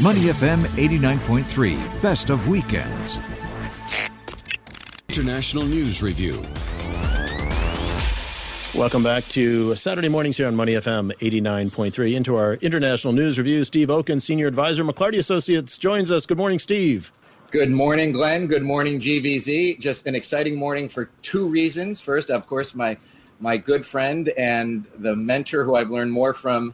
Money FM 89.3, best of weekends. International News Review. Welcome back to Saturday mornings here on Money FM 89.3. Into our international news review, Steve Okun, Senior Advisor, McLarty Associates, joins us. Good morning, Steve. Good morning, Glenn. Good morning, GVZ. Just an exciting morning for two reasons. First, of course, my my good friend and the mentor who I've learned more from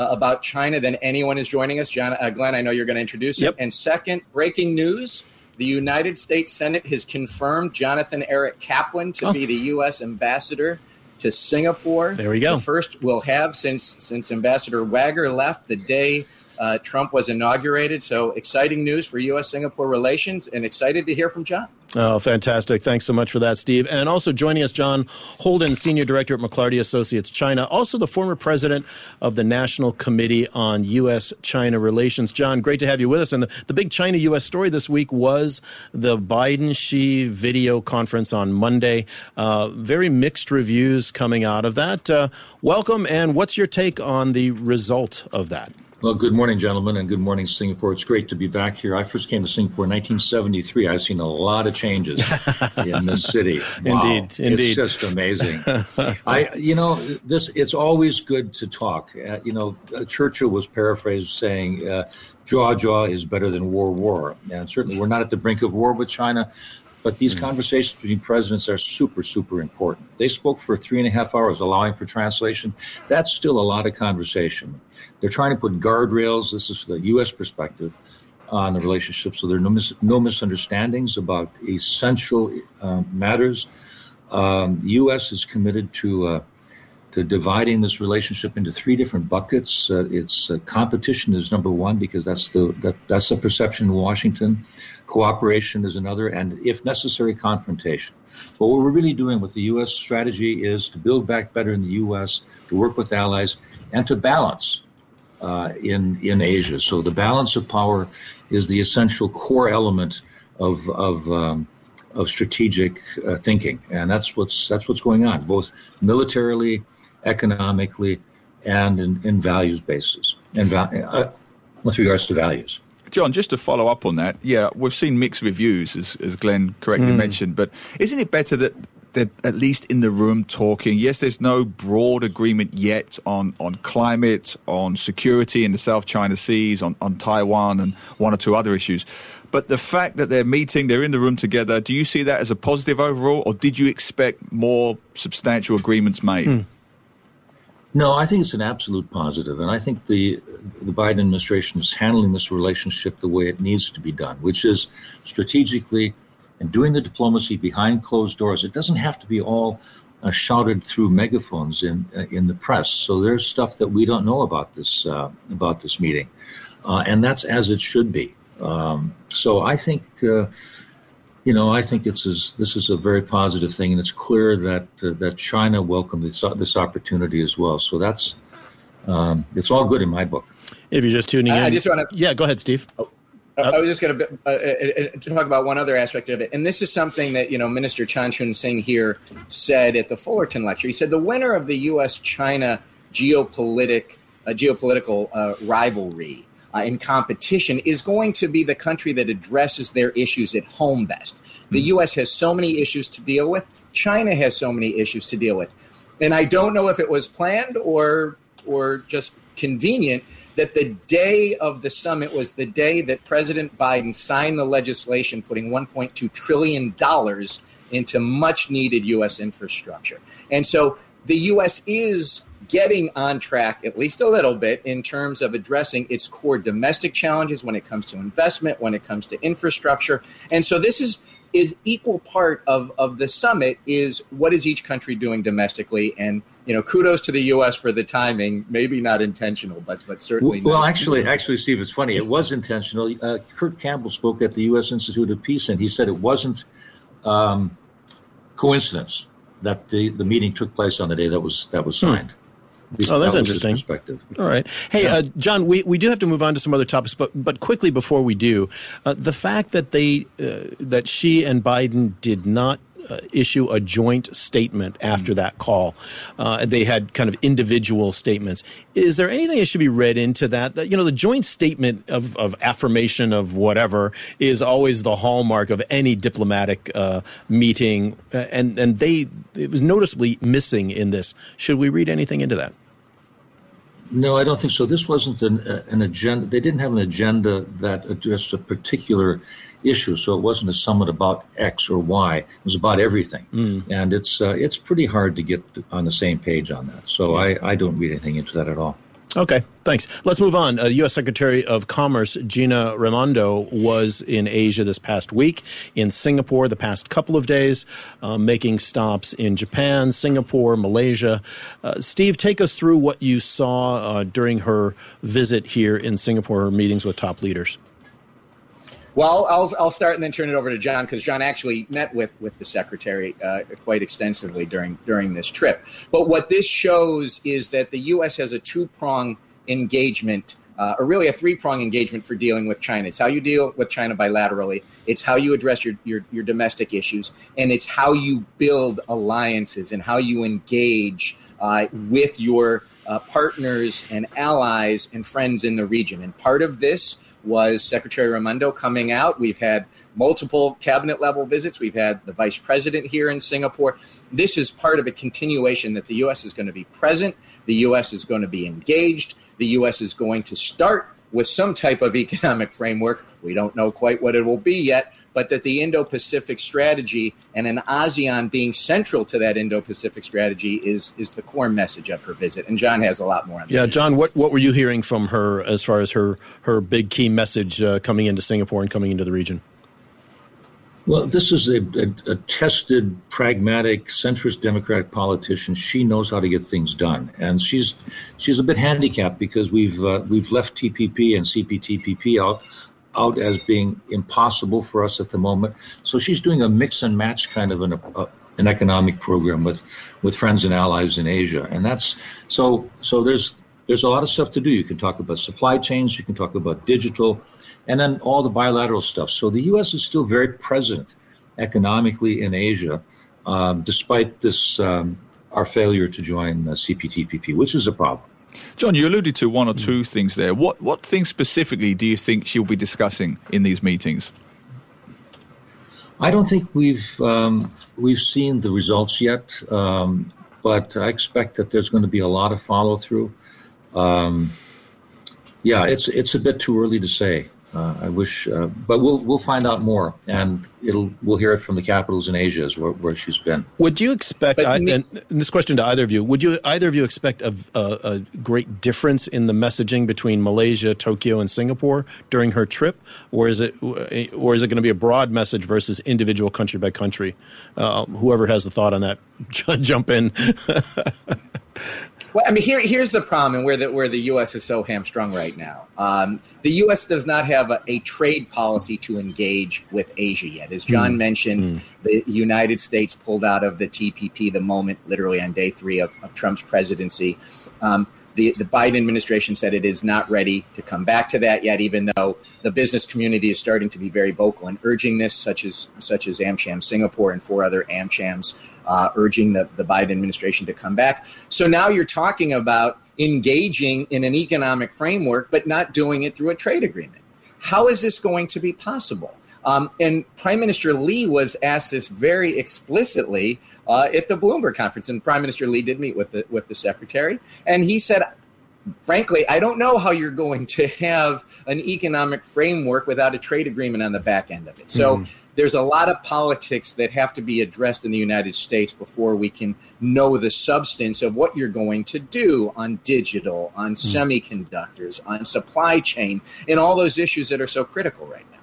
uh, about China than anyone is joining us. John, uh, Glenn, I know you're going to introduce yep. And second, breaking news the United States Senate has confirmed Jonathan Eric Kaplan to oh. be the U.S. ambassador to Singapore. There we go. The first we'll have since since Ambassador Wagar left the day uh, Trump was inaugurated. So exciting news for U.S. Singapore relations, and excited to hear from John. Oh, fantastic. Thanks so much for that, Steve. And also joining us, John Holden, Senior Director at McLarty Associates China, also the former president of the National Committee on U.S. China Relations. John, great to have you with us. And the, the big China U.S. story this week was the Biden Xi video conference on Monday. Uh, very mixed reviews coming out of that. Uh, welcome, and what's your take on the result of that? Well, good morning, gentlemen, and good morning, Singapore. It's great to be back here. I first came to Singapore in 1973. I've seen a lot of changes in this city. Wow. Indeed, indeed, it's just amazing. I, you know, this. It's always good to talk. Uh, you know, uh, Churchill was paraphrased saying, uh, "Jaw jaw is better than war war," and certainly we're not at the brink of war with China. But these mm. conversations between presidents are super, super important. They spoke for three and a half hours, allowing for translation. That's still a lot of conversation. They're trying to put guardrails. This is the U.S. perspective on the relationship, so there are no, mis- no misunderstandings about essential uh, matters. Um, the U.S. is committed to uh, to dividing this relationship into three different buckets. Uh, it's uh, competition is number one because that's the that, that's the perception in Washington. Cooperation is another, and if necessary, confrontation. But what we're really doing with the U.S. strategy is to build back better in the U.S., to work with allies, and to balance uh, in in Asia. So the balance of power is the essential core element of of um, of strategic uh, thinking, and that's what's that's what's going on, both militarily, economically, and in, in values basis, and uh, with regards to values. John, just to follow up on that, yeah, we've seen mixed reviews, as, as Glenn correctly mm. mentioned, but isn't it better that they're at least in the room talking? Yes, there's no broad agreement yet on, on climate, on security in the South China Seas, on, on Taiwan, and one or two other issues. But the fact that they're meeting, they're in the room together, do you see that as a positive overall, or did you expect more substantial agreements made? Mm. No, I think it's an absolute positive, and I think the the Biden administration is handling this relationship the way it needs to be done, which is strategically and doing the diplomacy behind closed doors. It doesn't have to be all uh, shouted through megaphones in uh, in the press. So there's stuff that we don't know about this uh, about this meeting, uh, and that's as it should be. Um, so I think uh, you know, I think it's as, this is a very positive thing, and it's clear that uh, that China welcomed this, this opportunity as well. So that's um, it's all good in my book. If you're just tuning in, I just want to yeah, go ahead, Steve. Oh, I was just going to uh, uh, uh, talk about one other aspect of it, and this is something that you know Minister Chan Chun Sing here said at the Fullerton lecture. He said the winner of the U.S.-China geopolitic uh, geopolitical uh, rivalry uh, in competition is going to be the country that addresses their issues at home best. The hmm. U.S. has so many issues to deal with. China has so many issues to deal with, and I don't know if it was planned or or just convenient that the day of the summit was the day that President Biden signed the legislation putting 1.2 trillion dollars into much needed U.S. infrastructure, and so the U.S. is getting on track at least a little bit in terms of addressing its core domestic challenges when it comes to investment, when it comes to infrastructure. And so this is is equal part of, of the summit is what is each country doing domestically and you know kudos to the US for the timing maybe not intentional but but certainly well, well actually actually Steve it's funny it was intentional uh, Kurt Campbell spoke at the US Institute of Peace and he said it wasn't um, coincidence that the, the meeting took place on the day that was that was hmm. signed. Hmm. Oh, that's interesting. All right. Hey, yeah. uh, John, we, we do have to move on to some other topics, but but quickly before we do, uh, the fact that they uh, that Xi and Biden did not uh, issue a joint statement after that call. Uh, they had kind of individual statements. Is there anything that should be read into that? That you know, the joint statement of, of affirmation of whatever is always the hallmark of any diplomatic uh, meeting, uh, and and they it was noticeably missing in this. Should we read anything into that? No, I don't think so. This wasn't an, uh, an agenda. They didn't have an agenda that addressed a particular issue. So it wasn't a summit about X or Y. It was about everything. Mm. And it's uh, it's pretty hard to get on the same page on that. So I, I don't read anything into that at all. Okay, thanks. Let's move on. Uh, U.S. Secretary of Commerce Gina Raimondo was in Asia this past week, in Singapore the past couple of days, uh, making stops in Japan, Singapore, Malaysia. Uh, Steve, take us through what you saw uh, during her visit here in Singapore, her meetings with top leaders. Well, I'll, I'll start and then turn it over to John because John actually met with, with the secretary uh, quite extensively during during this trip. But what this shows is that the U.S. has a two prong engagement, uh, or really a three prong engagement for dealing with China. It's how you deal with China bilaterally. It's how you address your, your, your domestic issues, and it's how you build alliances and how you engage uh, with your uh, partners and allies and friends in the region. And part of this was Secretary Raimondo coming out. We've had multiple cabinet level visits. We've had the vice president here in Singapore. This is part of a continuation that the U.S. is going to be present, the U.S. is going to be engaged, the U.S. is going to start with some type of economic framework. We don't know quite what it will be yet, but that the Indo Pacific strategy and an ASEAN being central to that Indo Pacific strategy is, is the core message of her visit. And John has a lot more on that. Yeah, John, what, what were you hearing from her as far as her, her big key message uh, coming into Singapore and coming into the region? Well, this is a, a, a, tested, pragmatic, centrist Democratic politician. She knows how to get things done, and she's she's a bit handicapped because we've uh, we've left TPP and CPTPP out out as being impossible for us at the moment. So she's doing a mix and match kind of an a, an economic program with with friends and allies in Asia, and that's so so. There's there's a lot of stuff to do. You can talk about supply chains. You can talk about digital and then all the bilateral stuff. So the U.S. is still very present economically in Asia, um, despite this um, our failure to join the CPTPP, which is a problem. John, you alluded to one or two things there. What what things specifically do you think she'll be discussing in these meetings? I don't think we've um, we've seen the results yet, um, but I expect that there's going to be a lot of follow through. Um, yeah, it's it's a bit too early to say. Uh, I wish, uh, but we'll we'll find out more, and it'll we'll hear it from the capitals in Asia, is where, where she's been. Would you expect? I, and this question to either of you: Would you either of you expect a, a, a, great difference in the messaging between Malaysia, Tokyo, and Singapore during her trip, or is it or is it going to be a broad message versus individual country by country? Uh, whoever has a thought on that, jump in. Well, I mean, here, here's the problem, and where the where the U.S. is so hamstrung right now. Um, the U.S. does not have a, a, trade policy to engage with Asia yet. As John mm. mentioned, mm. the United States pulled out of the TPP the moment, literally on day three of, of Trump's presidency. Um, the, the Biden administration said it is not ready to come back to that yet, even though the business community is starting to be very vocal and urging this, such as such as AmCham Singapore and four other AmChams uh, urging the, the Biden administration to come back. So now you're talking about engaging in an economic framework, but not doing it through a trade agreement. How is this going to be possible? Um, and Prime Minister Lee was asked this very explicitly uh, at the Bloomberg conference, and Prime Minister Lee did meet with the with the secretary, and he said, frankly, I don't know how you're going to have an economic framework without a trade agreement on the back end of it. So mm-hmm. there's a lot of politics that have to be addressed in the United States before we can know the substance of what you're going to do on digital, on mm-hmm. semiconductors, on supply chain, and all those issues that are so critical right now.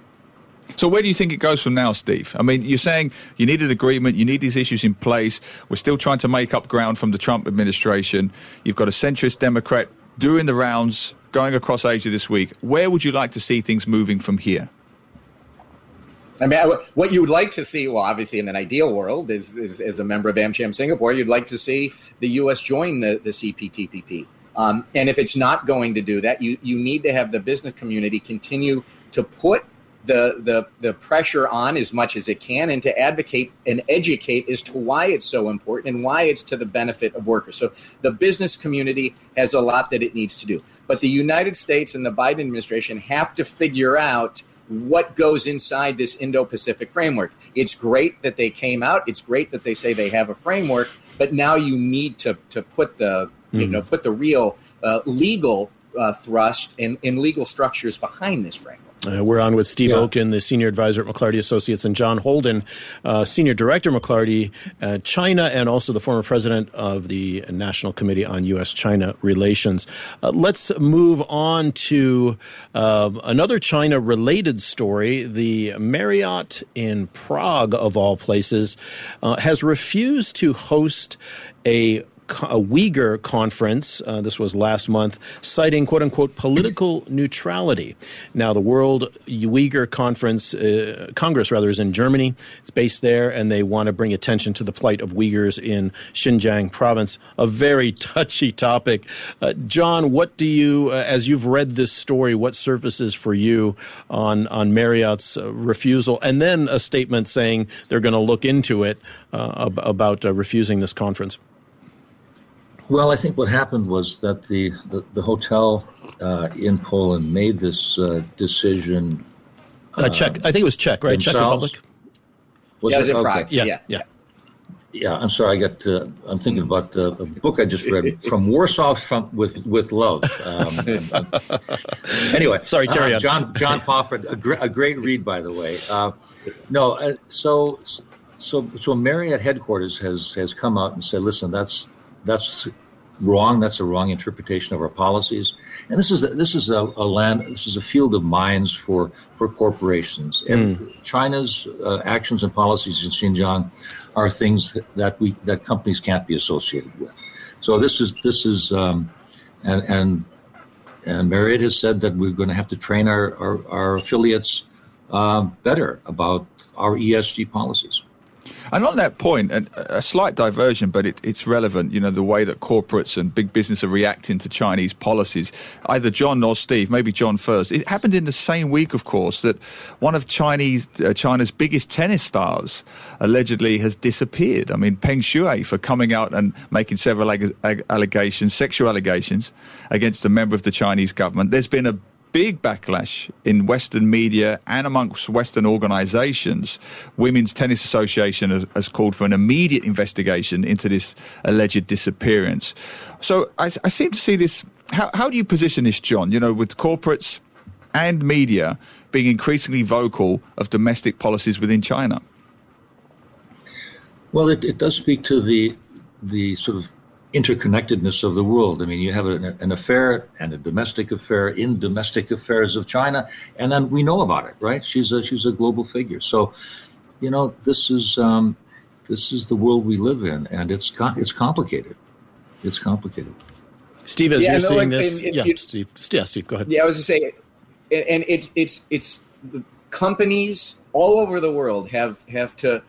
So where do you think it goes from now, Steve? I mean, you're saying you need an agreement, you need these issues in place. We're still trying to make up ground from the Trump administration. You've got a centrist Democrat doing the rounds, going across Asia this week. Where would you like to see things moving from here? I mean, what you would like to see, well, obviously, in an ideal world, is, is as a member of AmCham Singapore, you'd like to see the U.S. join the, the CPTPP. Um, and if it's not going to do that, you, you need to have the business community continue to put the, the, the pressure on as much as it can and to advocate and educate as to why it's so important and why it's to the benefit of workers. So the business community has a lot that it needs to do. But the United States and the Biden administration have to figure out what goes inside this Indo Pacific framework. It's great that they came out. It's great that they say they have a framework, but now you need to, to put the you hmm. know put the real uh, legal uh, thrust and, and legal structures behind this framework. Uh, we're on with Steve yeah. The senior advisor at McLarty Associates, and John Holden, uh, senior director McLarty uh, China, and also the former president of the National Committee on U.S. China Relations. Uh, let's move on to uh, another China related story. The Marriott in Prague, of all places, uh, has refused to host a a Uyghur conference. Uh, this was last month, citing quote unquote political neutrality. Now, the World Uyghur Conference, uh, Congress rather, is in Germany. It's based there, and they want to bring attention to the plight of Uyghurs in Xinjiang province. A very touchy topic. Uh, John, what do you, uh, as you've read this story, what surfaces for you on on Marriott's uh, refusal, and then a statement saying they're going to look into it uh, about refusing this conference? Well, I think what happened was that the the, the hotel uh, in Poland made this uh, decision. Uh, Czech, I think it was Czech, right? Czech Republic. Was yeah, it was in okay. Prague. Yeah, yeah. yeah. yeah I'm sorry. I got. Uh, I'm thinking about uh, a book I just read from Warsaw from, with with love. Um, anyway, sorry, carry uh, on. John John Pomfret, a, gr- a, great read, by the way. Uh, no, uh, so so so Marriott headquarters has has come out and said, listen, that's that's wrong. That's a wrong interpretation of our policies. And this is a, this is a, a land. This is a field of mines for for corporations. And mm. China's uh, actions and policies in Xinjiang are things that we that companies can't be associated with. So this is this is um, and and and Marriott has said that we're going to have to train our our, our affiliates uh, better about our ESG policies. And on that point, a slight diversion, but it, it's relevant, you know, the way that corporates and big business are reacting to Chinese policies. Either John or Steve, maybe John first. It happened in the same week, of course, that one of Chinese uh, China's biggest tennis stars allegedly has disappeared. I mean, Peng Shuai for coming out and making several allegations, sexual allegations, against a member of the Chinese government. There's been a big backlash in Western media and amongst Western organizations. Women's Tennis Association has, has called for an immediate investigation into this alleged disappearance. So I, I seem to see this. How, how do you position this, John? You know, with corporates and media being increasingly vocal of domestic policies within China? Well, it, it does speak to the the sort of interconnectedness of the world. I mean, you have an, an, affair and a domestic affair in domestic affairs of China, and then we know about it, right? She's a she's a global figure. So, you know, this is um, this is the world we live in, and it's it's complicated. It's complicated. Steve, as yeah, you're no, seeing like, this, and, and, yeah, Steve, yeah, Steve, go ahead. Yeah, I was to say, and it's it's it's the companies all over the world have have to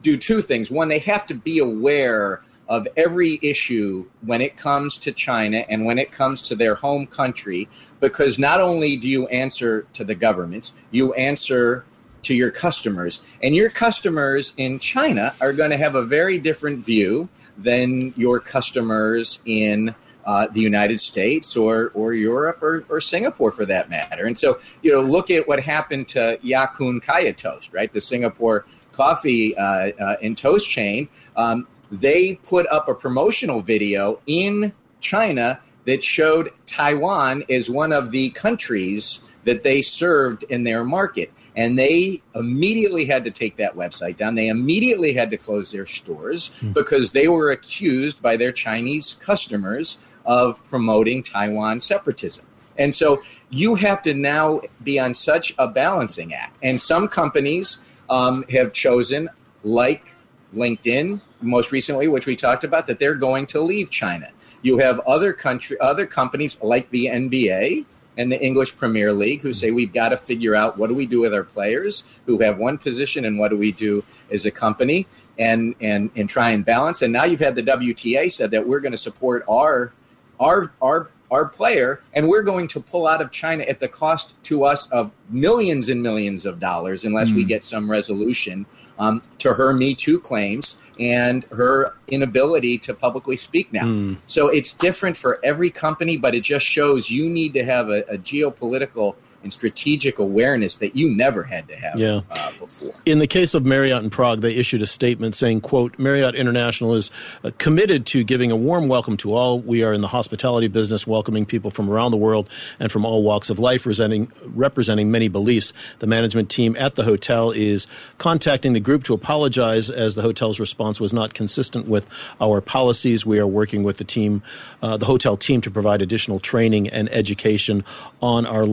do two things. One, they have to be aware of every issue when it comes to China and when it comes to their home country, because not only do you answer to the governments, you answer to your customers. And your customers in China are going to have a very different view than your customers in uh, the United States or, or Europe or, or Singapore for that matter. And so, you know, look at what happened to Yakun Kaya Toast, right? The Singapore coffee uh, uh, and toast chain. Um, they put up a promotional video in China that showed Taiwan as one of the countries that they served in their market. And they immediately had to take that website down. They immediately had to close their stores mm. because they were accused by their Chinese customers of promoting Taiwan separatism. And so you have to now be on such a balancing act. And some companies um, have chosen, like LinkedIn, most recently, which we talked about, that they're going to leave China. You have other country, other companies like the NBA and the English Premier League who say we've got to figure out what do we do with our players who have one position and what do we do as a company and and and try and balance. And now you've had the WTA said that we're going to support our our our our player, and we're going to pull out of China at the cost to us of millions and millions of dollars unless mm. we hmm. get some resolution um, to her Me Too claims and her inability to publicly speak now. Mm. So it's different for every company, but it just shows you need to have a, a geopolitical and strategic awareness that you never had to have yeah. uh, before. In the case of Marriott in Prague, they issued a statement saying, quote, Marriott International is uh, committed to giving a warm welcome to all. We are in the hospitality business, welcoming people from around the world and from all walks of life, representing, representing many beliefs. The management team at the hotel is contacting the group to apologize as the hotel's response was not consistent with our policies. We are working with the team, uh, the hotel team, to provide additional training and education on our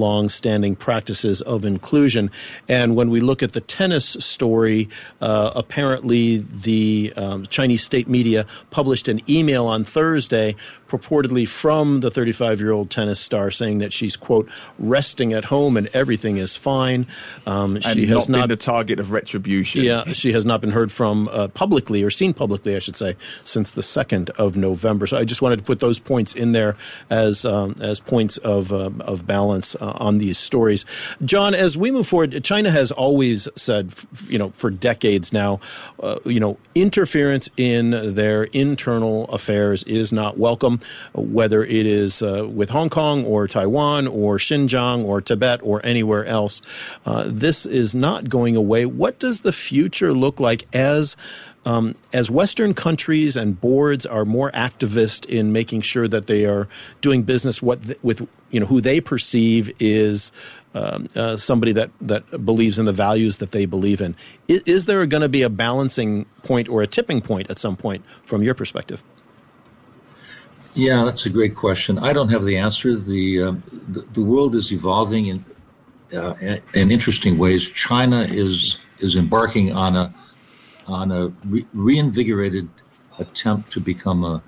long-standing practices of inclusion. And when we look at the tennis story, uh, apparently the um, Chinese state media published an email on Thursday, purportedly from the 35 year old tennis star, saying that she's, quote, resting at home and everything is fine. Um, she has not, been the target of retribution. Yeah, she has not been heard from uh, publicly or seen publicly, I should say, since the 2nd of November. So I just wanted to put those points in there as, um, as points of, uh, of balance uh, on these stories. John, as we move forward, China has always said, you know, for decades now, uh, you know, interference in their internal affairs is not welcome, whether it is uh, with Hong Kong or Taiwan or Xinjiang or Tibet or anywhere else. Uh, this is not going away. What does the future look like as um, as Western countries and boards are more activist in making sure that they are doing business what th- with you know who they perceive is um, uh, somebody that that believes in the values that they believe in, is, is there going to be a balancing point or a tipping point at some point from your perspective? Yeah, that's a great question. I don't have the answer. The uh, the, the, world is evolving in uh, in interesting ways. China is is embarking on a on a re- reinvigorated attempt to become a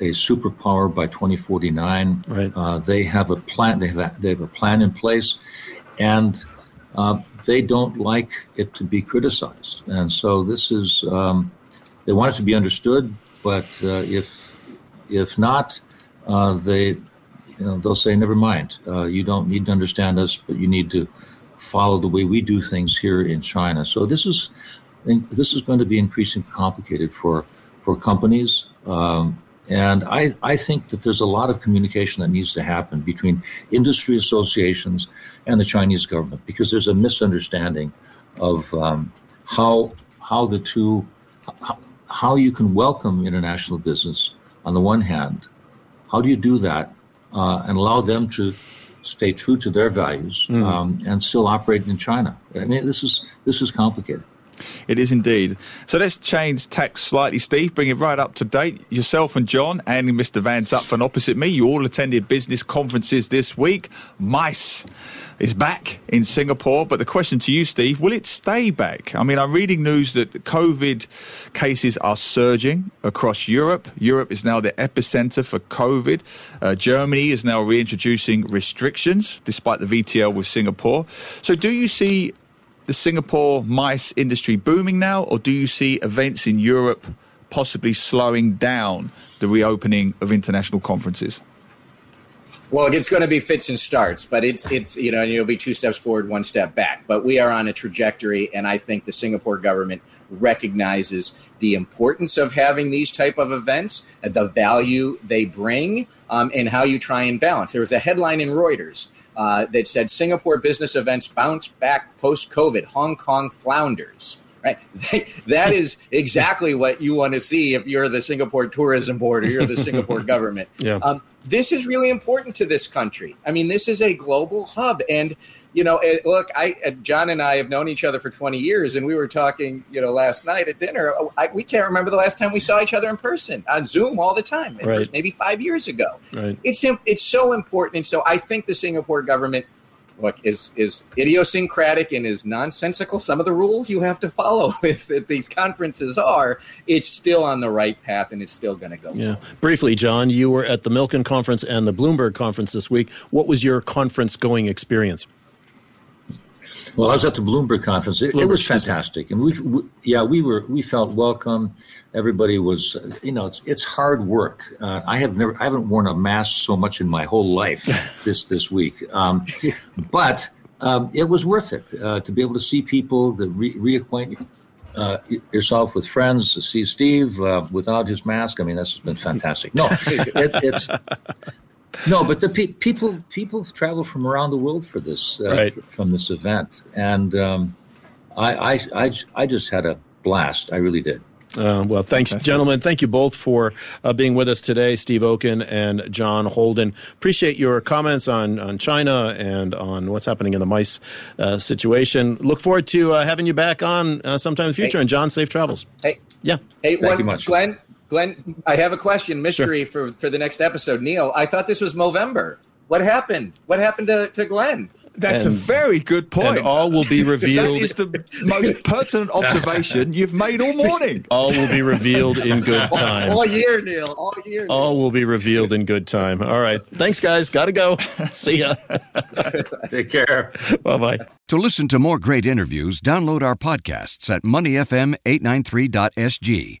a superpower by 2049. Right. Uh, they have a plan. They have a, they have a plan in place, and uh, they don't like it to be criticized. And so this is um, they want it to be understood, but uh, if if not, uh, they you know, they'll say, "Never mind. Uh, you don't need to understand us, but you need to follow the way we do things here in China." So this is this is going to be increasingly complicated for for companies. Um, and I, I think that there's a lot of communication that needs to happen between industry associations and the Chinese government because there's a misunderstanding of um, how how the two how, how, you can welcome international business on the one hand. How do you do that uh, and allow them to stay true to their values mm. um, and still operate in China? I mean, this is this is complicated. It is indeed. So let's change tack slightly, Steve. Bring it right up to date. Yourself and John and Mr. Van Zutphen opposite me. You all attended business conferences this week. MICE is back in Singapore. But the question to you, Steve, will it stay back? I mean, I'm reading news that COVID cases are surging across Europe. Europe is now the epicenter for COVID. Uh, Germany is now reintroducing restrictions despite the VTL with Singapore. So do you see the Singapore MICE industry booming now, or do you see events in Europe possibly slowing down the reopening of international conferences? Well, it's going to be fits and starts, but it's it's you know you'll be two steps forward, one step back. But we are on a trajectory, and I think the Singapore government recognizes the importance of having these type of events, the value they bring, um, and how you try and balance. There was a headline in Reuters uh, that said Singapore business events bounce back post COVID. Hong Kong flounders right? that is exactly what you want to see if you're the Singapore Tourism Board or you're the Singapore government. Yeah. Um, this is really important to this country. I mean, this is a global hub, and you know, it, look, I uh, John and I have known each other for 20 years, and we were talking, you know, last night at dinner. Oh, I, we can't remember the last time we saw each other in person on Zoom all the time. Right. maybe five years ago. Right. It's it's so important, and so I think the Singapore government look is is idiosyncratic and is nonsensical. Some of the rules you have to follow if, if these conferences are, it's still on the right path and it's still going to go. Yeah. Briefly, John, you were at the Milken conference and the Bloomberg conference this week. What was your conference going experience? Well, I was at the Bloomberg conference. It, Bloomberg, it was fantastic, and we, we, yeah, we were we felt welcome. Everybody was, you know, it's it's hard work. Uh, I have never, I haven't worn a mask so much in my whole life this this week, um, but um, it was worth it uh, to be able to see people, to re- reacquaint uh, yourself with friends, to see Steve uh, without his mask. I mean, this has been fantastic. No, it, it's no, but the pe- people people travel from around the world for this uh, right. f- from this event, and um, I, I, I I just had a blast. I really did. Uh, well, thanks, okay. gentlemen. Thank you both for uh, being with us today, Steve Okun and John Holden. Appreciate your comments on, on China and on what's happening in the mice uh, situation. Look forward to uh, having you back on uh, sometime in the future. Hey. And John, safe travels. Hey, yeah. Hey, Thank you much. Glenn, Glenn, I have a question, mystery sure. for, for the next episode. Neil, I thought this was Movember. What happened? What happened to, to Glenn? That's and, a very good point. And all will be revealed. that is the most pertinent observation you've made all morning. All will be revealed in good time. All, all year, Neil. All year. Neil. All will be revealed in good time. All right. Thanks, guys. Got to go. See ya. Take care. Bye bye. To listen to more great interviews, download our podcasts at moneyfm893.sg